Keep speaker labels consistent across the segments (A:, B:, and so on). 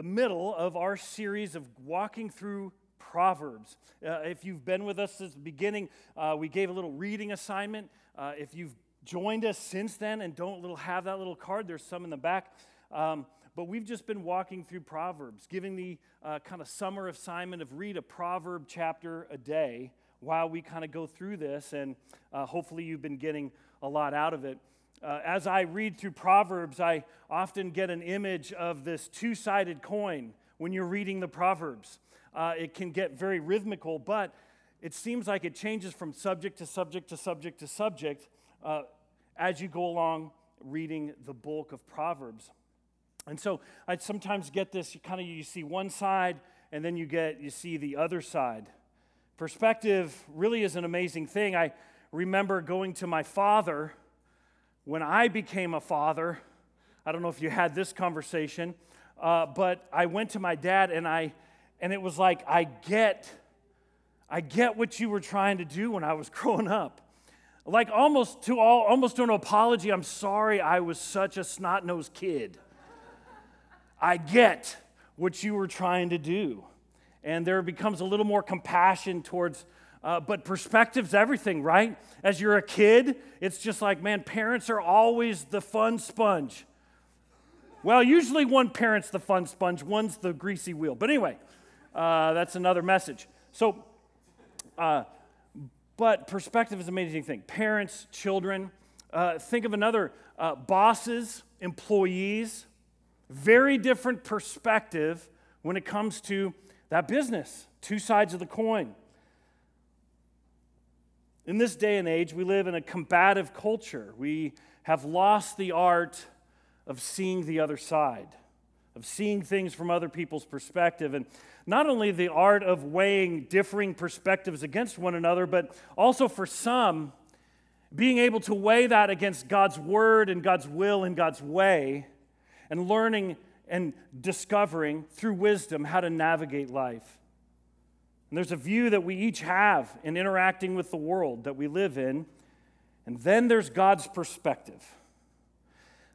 A: the middle of our series of walking through Proverbs. Uh, if you've been with us since the beginning, uh, we gave a little reading assignment. Uh, if you've joined us since then and don't little have that little card, there's some in the back. Um, but we've just been walking through Proverbs, giving the uh, kind of summer assignment of read a proverb chapter a day while we kind of go through this, and uh, hopefully you've been getting a lot out of it. Uh, as I read through Proverbs, I often get an image of this two sided coin when you're reading the Proverbs. Uh, it can get very rhythmical, but it seems like it changes from subject to subject to subject to subject uh, as you go along reading the bulk of Proverbs. And so I sometimes get this kind of you see one side and then you get you see the other side. Perspective really is an amazing thing. I remember going to my father when I became a father, I don't know if you had this conversation, uh, but I went to my dad and I, and it was like, I get, I get what you were trying to do when I was growing up. Like almost to all, almost to an apology. I'm sorry I was such a snot nosed kid. I get what you were trying to do, and there becomes a little more compassion towards uh, but perspective's everything, right? As you're a kid, it's just like, man, parents are always the fun sponge. Well, usually one parent's the fun sponge, one's the greasy wheel. But anyway, uh, that's another message. So, uh, but perspective is an amazing thing. Parents, children, uh, think of another uh, bosses, employees, very different perspective when it comes to that business, two sides of the coin. In this day and age, we live in a combative culture. We have lost the art of seeing the other side, of seeing things from other people's perspective. And not only the art of weighing differing perspectives against one another, but also for some, being able to weigh that against God's word and God's will and God's way, and learning and discovering through wisdom how to navigate life. And there's a view that we each have in interacting with the world that we live in. And then there's God's perspective.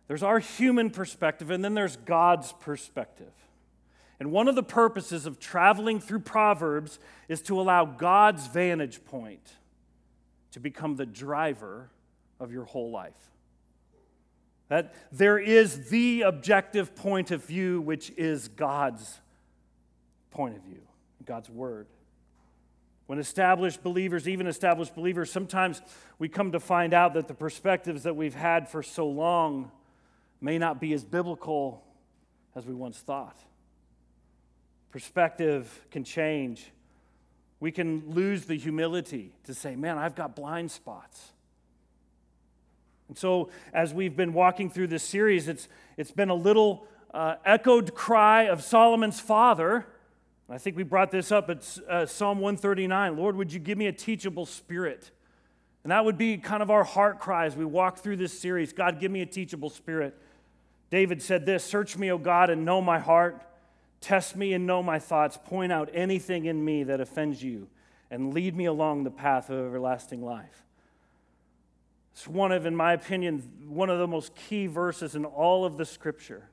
A: There's our human perspective, and then there's God's perspective. And one of the purposes of traveling through Proverbs is to allow God's vantage point to become the driver of your whole life. That there is the objective point of view, which is God's point of view, God's word. When established believers, even established believers, sometimes we come to find out that the perspectives that we've had for so long may not be as biblical as we once thought. Perspective can change. We can lose the humility to say, man, I've got blind spots. And so, as we've been walking through this series, it's, it's been a little uh, echoed cry of Solomon's father I think we brought this up at uh, Psalm 139. Lord, would you give me a teachable spirit? And that would be kind of our heart cry as we walk through this series. God, give me a teachable spirit. David said this Search me, O God, and know my heart. Test me and know my thoughts. Point out anything in me that offends you, and lead me along the path of everlasting life. It's one of, in my opinion, one of the most key verses in all of the scripture.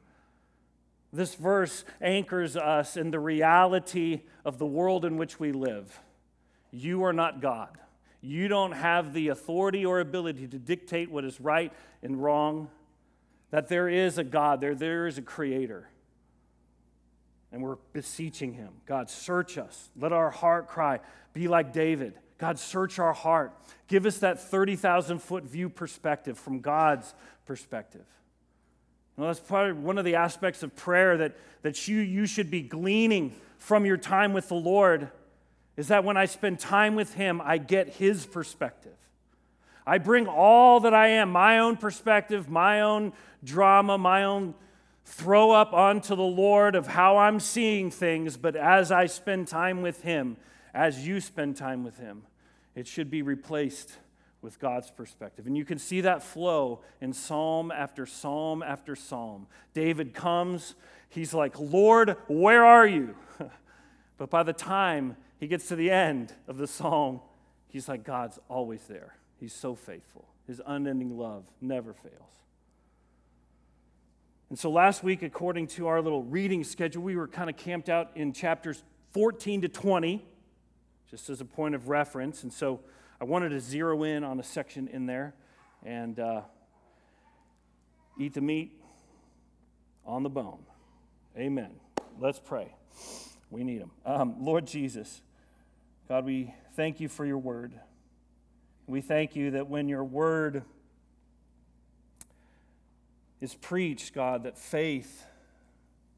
A: This verse anchors us in the reality of the world in which we live. You are not God. You don't have the authority or ability to dictate what is right and wrong. That there is a God, there, there is a creator. And we're beseeching him God, search us. Let our heart cry. Be like David. God, search our heart. Give us that 30,000 foot view perspective from God's perspective. Well, that's probably one of the aspects of prayer that, that you, you should be gleaning from your time with the Lord is that when I spend time with Him, I get His perspective. I bring all that I am, my own perspective, my own drama, my own throw up onto the Lord of how I'm seeing things, but as I spend time with Him, as you spend time with Him, it should be replaced with God's perspective. And you can see that flow in psalm after psalm after psalm. David comes, he's like, Lord, where are you? but by the time he gets to the end of the psalm, he's like, God's always there. He's so faithful. His unending love never fails. And so last week, according to our little reading schedule, we were kind of camped out in chapters 14 to 20, just as a point of reference. And so I wanted to zero in on a section in there and uh, eat the meat on the bone. Amen. Let's pray. We need them. Um, Lord Jesus, God, we thank you for your word. We thank you that when your word is preached, God, that faith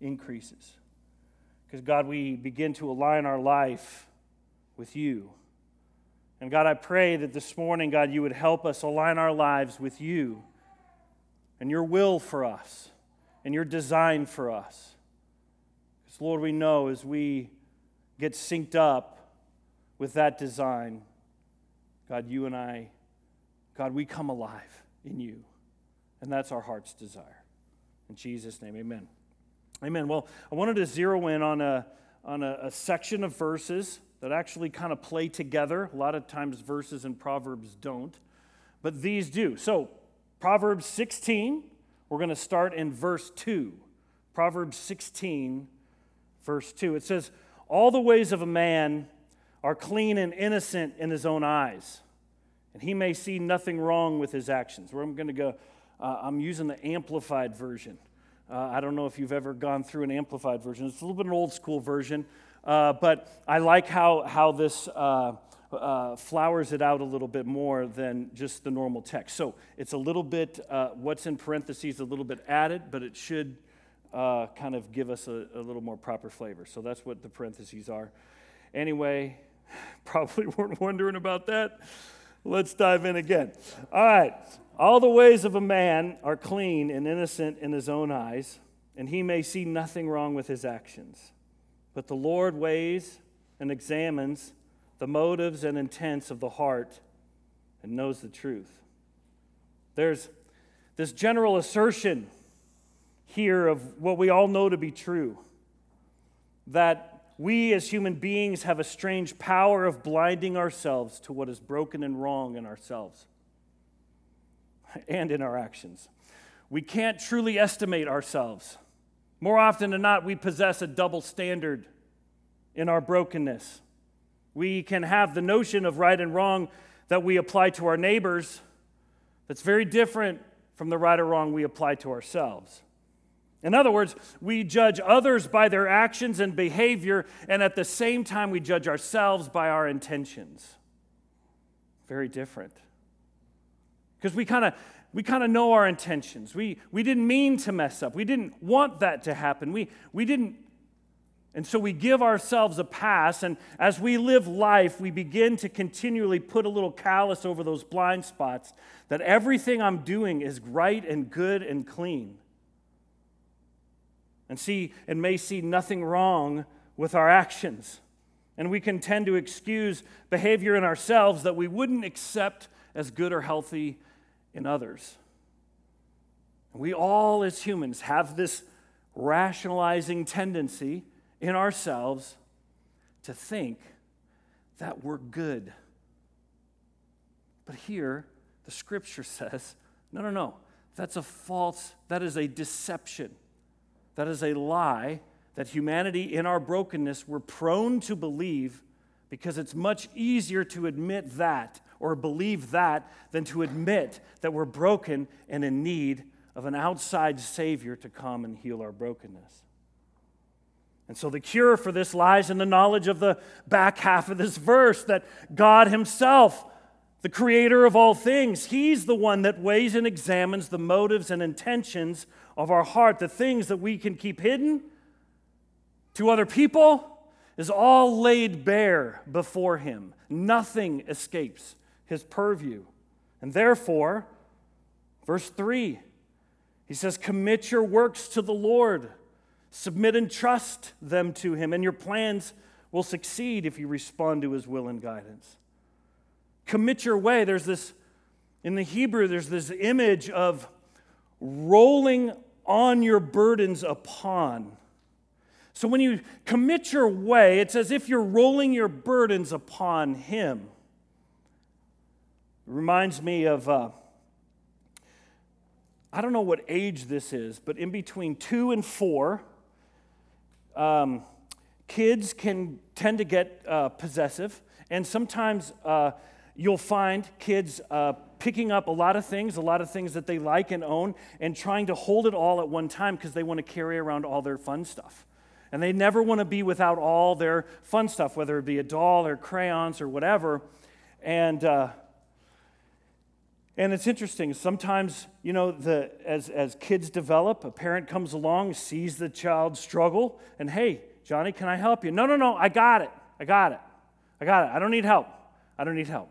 A: increases. Because, God, we begin to align our life with you. And God, I pray that this morning, God, you would help us align our lives with you and your will for us and your design for us. Because, Lord, we know as we get synced up with that design, God, you and I, God, we come alive in you. And that's our heart's desire. In Jesus' name, amen. Amen. Well, I wanted to zero in on a, on a, a section of verses that actually kind of play together. A lot of times, verses in Proverbs don't, but these do. So, Proverbs 16, we're going to start in verse 2. Proverbs 16, verse 2. It says, All the ways of a man are clean and innocent in his own eyes, and he may see nothing wrong with his actions. Where I'm going to go, uh, I'm using the amplified version. Uh, I don't know if you've ever gone through an amplified version. It's a little bit an old school version. Uh, but I like how, how this uh, uh, flowers it out a little bit more than just the normal text. So it's a little bit, uh, what's in parentheses, a little bit added, but it should uh, kind of give us a, a little more proper flavor. So that's what the parentheses are. Anyway, probably weren't wondering about that. Let's dive in again. All right. All the ways of a man are clean and innocent in his own eyes, and he may see nothing wrong with his actions. But the Lord weighs and examines the motives and intents of the heart and knows the truth. There's this general assertion here of what we all know to be true that we as human beings have a strange power of blinding ourselves to what is broken and wrong in ourselves and in our actions. We can't truly estimate ourselves. More often than not, we possess a double standard in our brokenness. We can have the notion of right and wrong that we apply to our neighbors that's very different from the right or wrong we apply to ourselves. In other words, we judge others by their actions and behavior, and at the same time, we judge ourselves by our intentions. Very different. Because we kind of we kind of know our intentions. We, we didn't mean to mess up. We didn't want that to happen. We, we didn't. And so we give ourselves a pass, and as we live life, we begin to continually put a little callus over those blind spots that everything I'm doing is right and good and clean. And see, and may see nothing wrong with our actions. And we can tend to excuse behavior in ourselves that we wouldn't accept as good or healthy in others. We all, as humans, have this rationalizing tendency in ourselves to think that we're good. But here, the scripture says no, no, no. That's a false, that is a deception. That is a lie that humanity in our brokenness we're prone to believe because it's much easier to admit that or believe that than to admit that we're broken and in need of an outside Savior to come and heal our brokenness. And so the cure for this lies in the knowledge of the back half of this verse that God Himself, the creator of all things, He's the one that weighs and examines the motives and intentions of our heart, the things that we can keep hidden to other people. Is all laid bare before him. Nothing escapes his purview. And therefore, verse 3 He says, Commit your works to the Lord, submit and trust them to Him, and your plans will succeed if you respond to His will and guidance. Commit your way. There's this, in the Hebrew, there's this image of rolling on your burdens upon. So when you commit your way, it's as if you're rolling your burdens upon Him. Reminds me of, uh, I don't know what age this is, but in between two and four, um, kids can tend to get uh, possessive, and sometimes uh, you'll find kids uh, picking up a lot of things, a lot of things that they like and own, and trying to hold it all at one time because they want to carry around all their fun stuff. And they never want to be without all their fun stuff, whether it be a doll or crayons or whatever. And, uh, and it's interesting. Sometimes, you know, the, as, as kids develop, a parent comes along, sees the child struggle, and hey, Johnny, can I help you? No, no, no, I got it. I got it. I got it. I don't need help. I don't need help.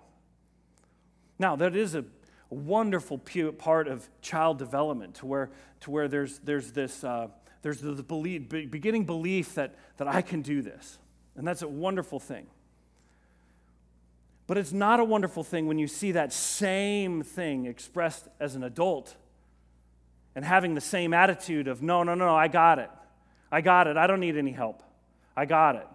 A: Now, that is a wonderful part of child development to where, to where there's, there's this uh, there's the belief, beginning belief that, that I can do this. And that's a wonderful thing. But it's not a wonderful thing when you see that same thing expressed as an adult and having the same attitude of, no, no, no, I got it. I got it. I don't need any help. I got it.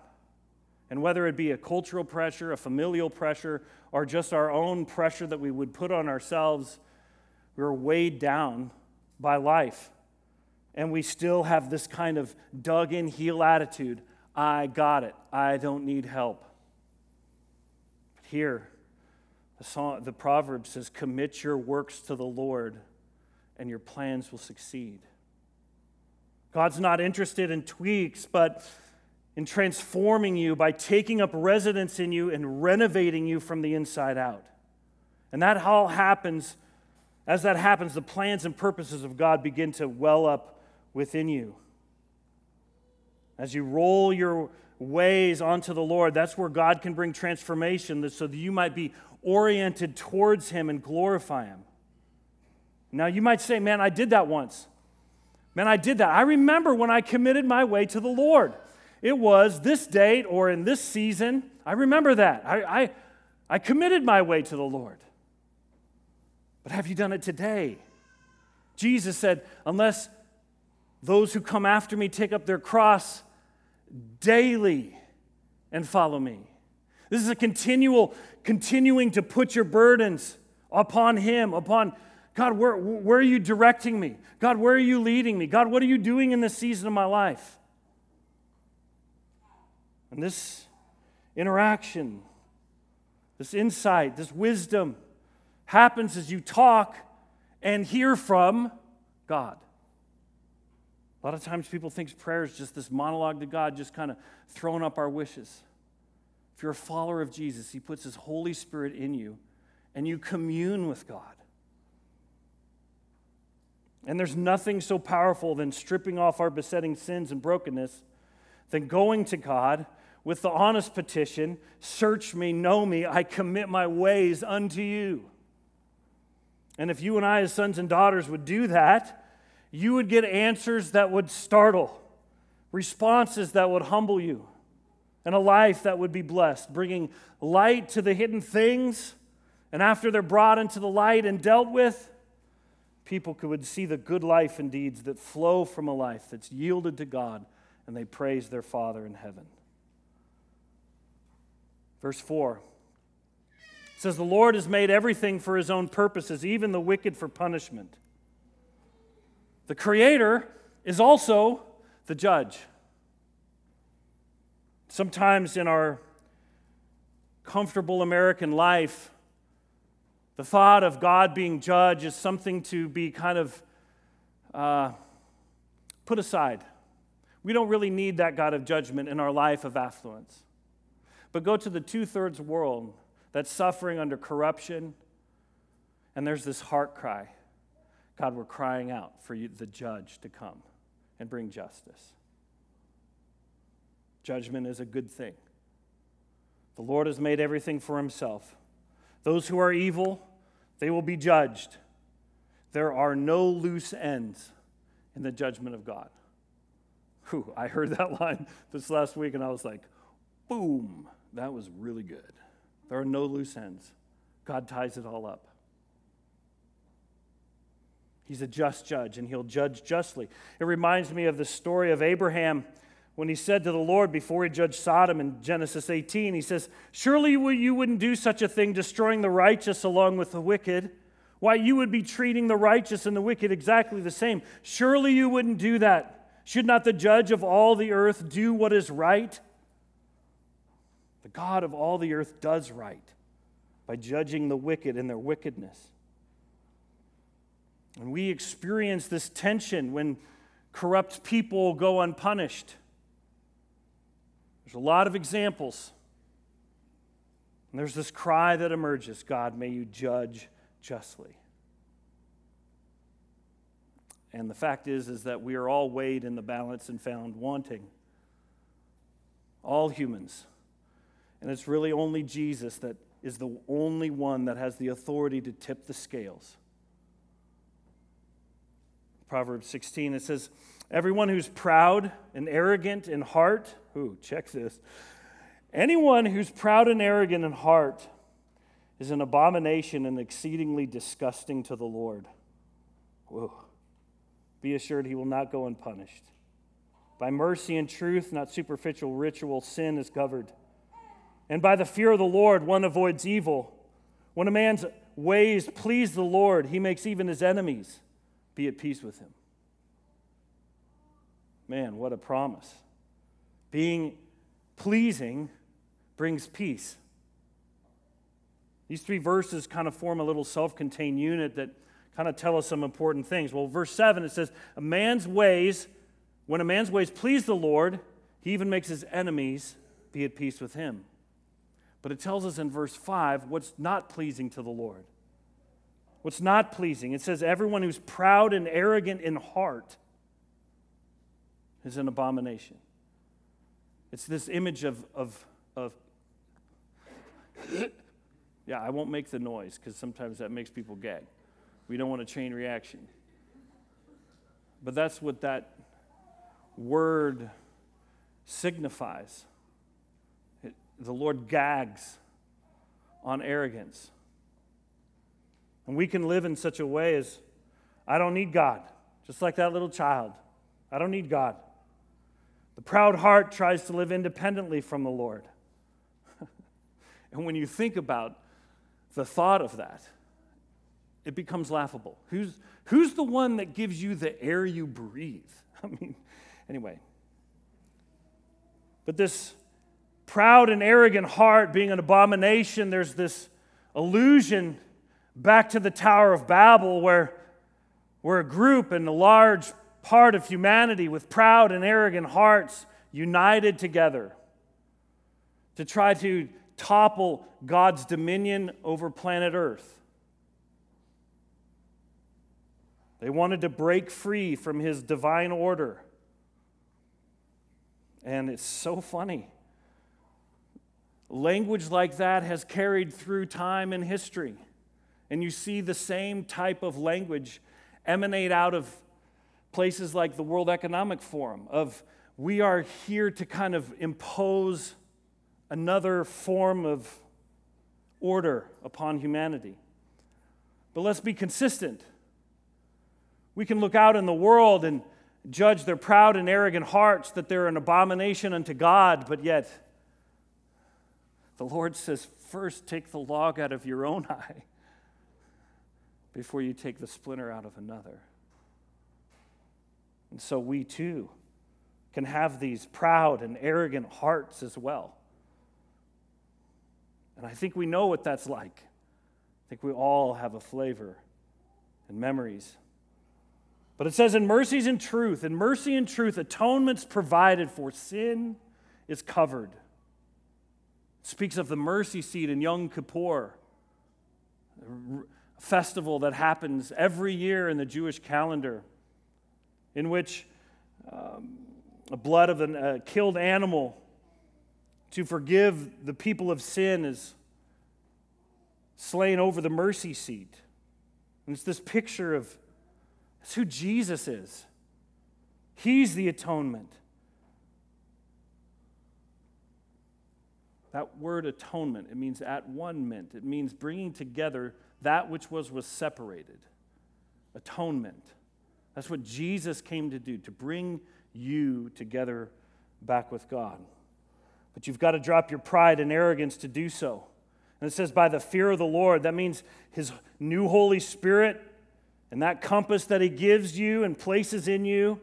A: And whether it be a cultural pressure, a familial pressure, or just our own pressure that we would put on ourselves, we're weighed down by life. And we still have this kind of dug in heel attitude I got it, I don't need help. Here, the, song, the proverb says, Commit your works to the Lord, and your plans will succeed. God's not interested in tweaks, but in transforming you by taking up residence in you and renovating you from the inside out. And that all happens, as that happens, the plans and purposes of God begin to well up within you. As you roll your ways onto the Lord, that's where God can bring transformation so that you might be oriented towards Him and glorify Him. Now, you might say, Man, I did that once. Man, I did that. I remember when I committed my way to the Lord. It was this date or in this season. I remember that. I, I, I committed my way to the Lord. But have you done it today? Jesus said, Unless those who come after me take up their cross daily and follow me. This is a continual, continuing to put your burdens upon Him, upon God, where, where are you directing me? God, where are you leading me? God, what are you doing in this season of my life? And this interaction, this insight, this wisdom happens as you talk and hear from God. A lot of times people think prayer is just this monologue to God, just kind of throwing up our wishes. If you're a follower of Jesus, He puts His Holy Spirit in you and you commune with God. And there's nothing so powerful than stripping off our besetting sins and brokenness than going to God with the honest petition Search me, know me, I commit my ways unto you. And if you and I, as sons and daughters, would do that, you would get answers that would startle, responses that would humble you, and a life that would be blessed, bringing light to the hidden things. And after they're brought into the light and dealt with, people could see the good life and deeds that flow from a life that's yielded to God, and they praise their Father in heaven. Verse 4 says, The Lord has made everything for his own purposes, even the wicked for punishment. The Creator is also the judge. Sometimes in our comfortable American life, the thought of God being judge is something to be kind of uh, put aside. We don't really need that God of judgment in our life of affluence. But go to the two thirds world that's suffering under corruption, and there's this heart cry God, we're crying out for you, the judge to come and bring justice. Judgment is a good thing. The Lord has made everything for himself. Those who are evil, they will be judged. There are no loose ends in the judgment of God. Whew, I heard that line this last week and I was like, boom, that was really good. There are no loose ends. God ties it all up. He's a just judge and he'll judge justly. It reminds me of the story of Abraham when he said to the Lord before he judged Sodom in Genesis 18, he says, Surely you wouldn't do such a thing, destroying the righteous along with the wicked. Why, you would be treating the righteous and the wicked exactly the same. Surely you wouldn't do that. Should not the judge of all the earth do what is right? The God of all the earth does right by judging the wicked in their wickedness. And we experience this tension when corrupt people go unpunished. There's a lot of examples. And there's this cry that emerges God, may you judge justly. And the fact is, is that we are all weighed in the balance and found wanting. All humans. And it's really only Jesus that is the only one that has the authority to tip the scales. Proverbs 16, it says, Everyone who's proud and arrogant in heart, ooh, check this. Anyone who's proud and arrogant in heart is an abomination and exceedingly disgusting to the Lord. Whoa. Be assured he will not go unpunished. By mercy and truth, not superficial ritual, sin is covered. And by the fear of the Lord, one avoids evil. When a man's ways please the Lord, he makes even his enemies be at peace with him. Man, what a promise. Being pleasing brings peace. These three verses kind of form a little self contained unit that kind of tell us some important things. Well, verse 7, it says, A man's ways, when a man's ways please the Lord, he even makes his enemies be at peace with him. But it tells us in verse 5 what's not pleasing to the Lord what's not pleasing. It says, Everyone who's proud and arrogant in heart is an abomination. It's this image of, of, of yeah, I won't make the noise because sometimes that makes people gag. We don't want a chain reaction. But that's what that word signifies. It, the Lord gags on arrogance. And we can live in such a way as I don't need God, just like that little child. I don't need God. The proud heart tries to live independently from the Lord. and when you think about the thought of that, it becomes laughable. Who's, who's the one that gives you the air you breathe? I mean, anyway. But this proud and arrogant heart being an abomination, there's this illusion back to the Tower of Babel, where, where a group and a large part of humanity with proud and arrogant hearts united together to try to topple God's dominion over planet Earth. They wanted to break free from his divine order. And it's so funny. Language like that has carried through time and history. And you see the same type of language emanate out of places like the World Economic Forum of we are here to kind of impose another form of order upon humanity. But let's be consistent. We can look out in the world and judge their proud and arrogant hearts that they're an abomination unto God, but yet the Lord says, first take the log out of your own eye before you take the splinter out of another. And so we too can have these proud and arrogant hearts as well. And I think we know what that's like. I think we all have a flavor and memories. But it says, in mercies and truth, in mercy and truth, atonement's provided for, sin is covered. It speaks of the mercy seat in Yom Kippur festival that happens every year in the Jewish calendar, in which um, the blood of a killed animal to forgive the people of sin is slain over the mercy seat. And it's this picture of that's who Jesus is. He's the atonement. That word atonement, it means at one meant. It means bringing together that which was was separated. Atonement. That's what Jesus came to do, to bring you together back with God. But you've got to drop your pride and arrogance to do so. And it says, by the fear of the Lord. That means His new Holy Spirit and that compass that He gives you and places in you.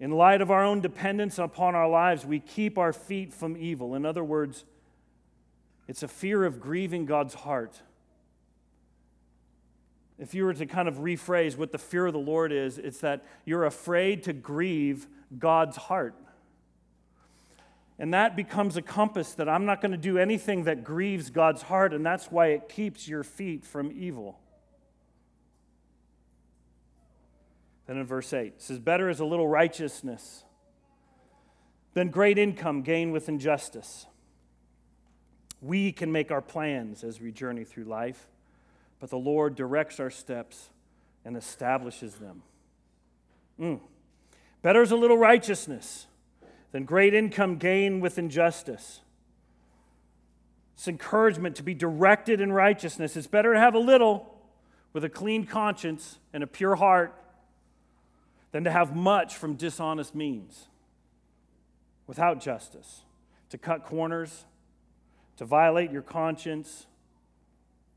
A: In light of our own dependence upon our lives, we keep our feet from evil. In other words, it's a fear of grieving God's heart. If you were to kind of rephrase what the fear of the Lord is, it's that you're afraid to grieve God's heart. And that becomes a compass that I'm not going to do anything that grieves God's heart, and that's why it keeps your feet from evil. Then in verse 8, it says, Better is a little righteousness than great income gained with injustice. We can make our plans as we journey through life, but the Lord directs our steps and establishes them. Mm. Better is a little righteousness than great income gained with injustice. It's encouragement to be directed in righteousness. It's better to have a little with a clean conscience and a pure heart than to have much from dishonest means without justice, to cut corners, to violate your conscience.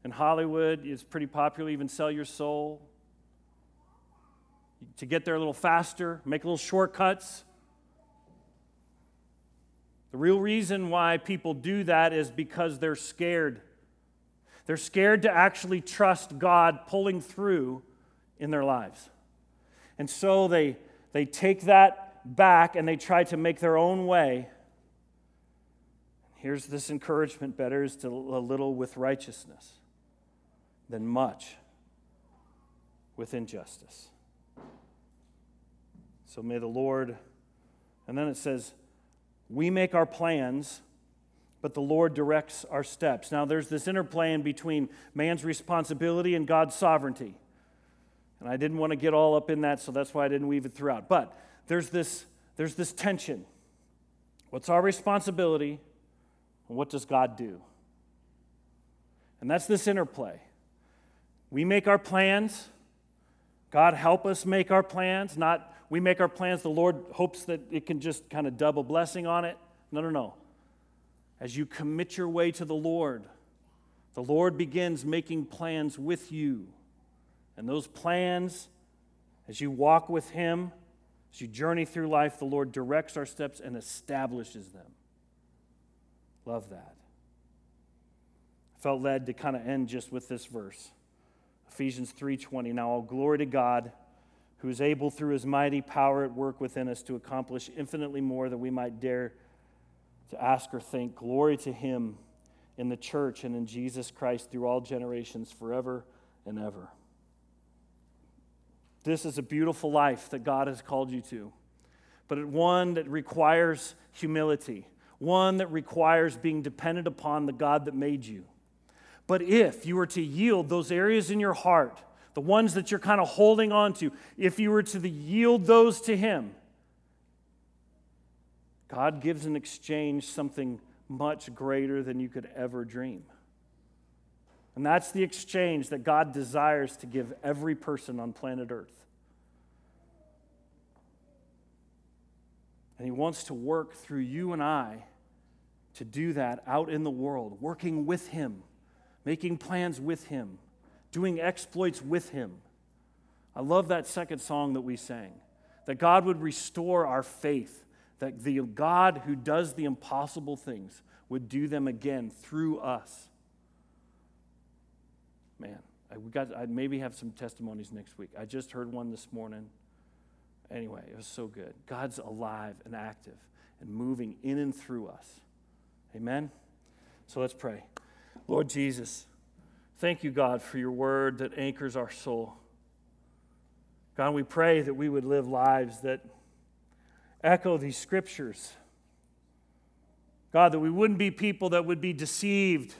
A: In Hollywood, it's pretty popular, even sell your soul. To get there a little faster, make little shortcuts. The real reason why people do that is because they're scared. They're scared to actually trust God pulling through in their lives. And so they, they take that back and they try to make their own way. Here's this encouragement better is to a little with righteousness than much with injustice. So may the Lord, and then it says, we make our plans, but the Lord directs our steps. Now, there's this interplay in between man's responsibility and God's sovereignty. And I didn't want to get all up in that, so that's why I didn't weave it throughout. But there's this, there's this tension. What's our responsibility, and what does God do? And that's this interplay. We make our plans. God help us make our plans, not we make our plans, the Lord hopes that it can just kind of double blessing on it. No, no, no. As you commit your way to the Lord, the Lord begins making plans with you. And those plans, as you walk with Him, as you journey through life, the Lord directs our steps and establishes them. Love that. I felt led to kind of end just with this verse. Ephesians 3:20. Now all glory to God who is able through his mighty power at work within us to accomplish infinitely more than we might dare to ask or think. Glory to him in the church and in Jesus Christ through all generations, forever and ever. This is a beautiful life that God has called you to, but one that requires humility, one that requires being dependent upon the God that made you. But if you were to yield those areas in your heart, the ones that you're kind of holding on to, if you were to yield those to Him, God gives in exchange something much greater than you could ever dream. And that's the exchange that God desires to give every person on planet Earth. And He wants to work through you and I to do that out in the world, working with Him, making plans with Him doing exploits with him. I love that second song that we sang that God would restore our faith, that the God who does the impossible things would do them again through us. Man, I, got, I maybe have some testimonies next week. I just heard one this morning. Anyway, it was so good. God's alive and active and moving in and through us. Amen? So let's pray. Lord Jesus, Thank you, God, for your word that anchors our soul. God, we pray that we would live lives that echo these scriptures. God, that we wouldn't be people that would be deceived,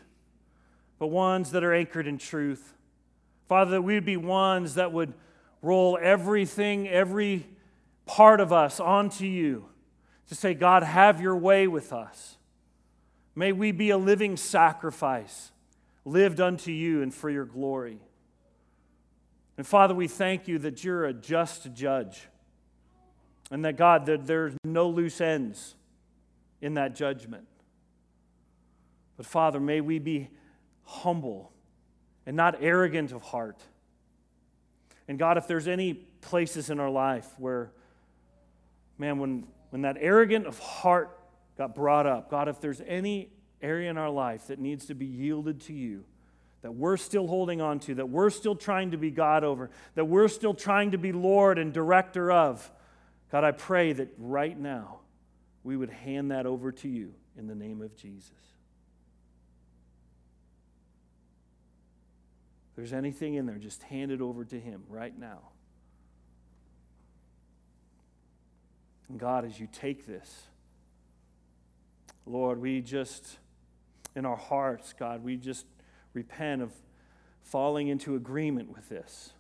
A: but ones that are anchored in truth. Father, that we'd be ones that would roll everything, every part of us onto you to say, God, have your way with us. May we be a living sacrifice, lived unto you and for your glory. And Father, we thank you that you're a just judge. And that, God, that there's no loose ends in that judgment. But Father, may we be humble and not arrogant of heart. And God, if there's any places in our life where, man, when, when that arrogant of heart got brought up, God, if there's any area in our life that needs to be yielded to you, that we're still holding on to, that we're still trying to be God over, that we're still trying to be Lord and director of, God, I pray that right now we would hand that over to you in the name of Jesus. If there's anything in there, just hand it over to Him right now. And God, as you take this, Lord, we just, in our hearts, God, we just repent of falling into agreement with this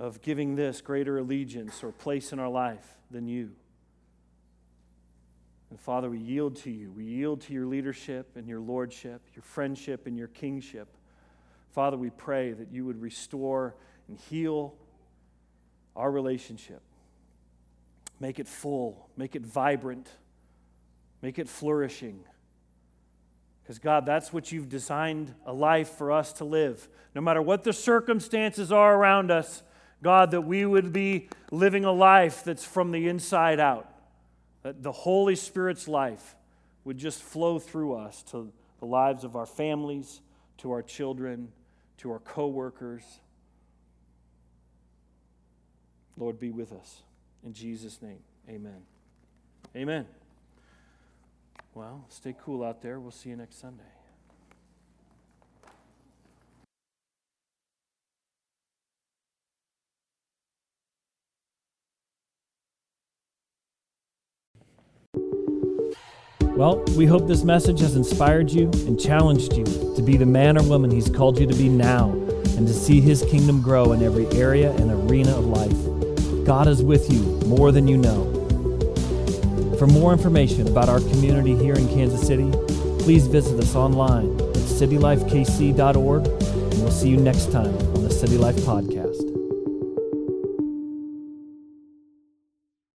A: of giving this greater allegiance or place in our life than you. And Father, we yield to you. We yield to your leadership and your lordship, your friendship and your kingship. Father, we pray that you would restore and heal our relationship. Make it full, make it vibrant, make it flourishing. Because, God, that's what you've designed a life for us to live. No matter what the circumstances are around us, God, that we would be living a life that's from the inside out, that the Holy Spirit's life would just flow through us to the lives of our families, to our children, to our coworkers. Lord, be with us. In Jesus' name, amen. Amen. Well, stay cool out there. We'll see you next Sunday.
B: Well, we hope this message has inspired you and challenged you to be the man or woman He's called you to be now and to see His kingdom grow in every area and arena of life. God is with you more than you know. For more information about our community here in Kansas City, please visit us online at citylifekc.org, and we'll see you next time on the City Life Podcast.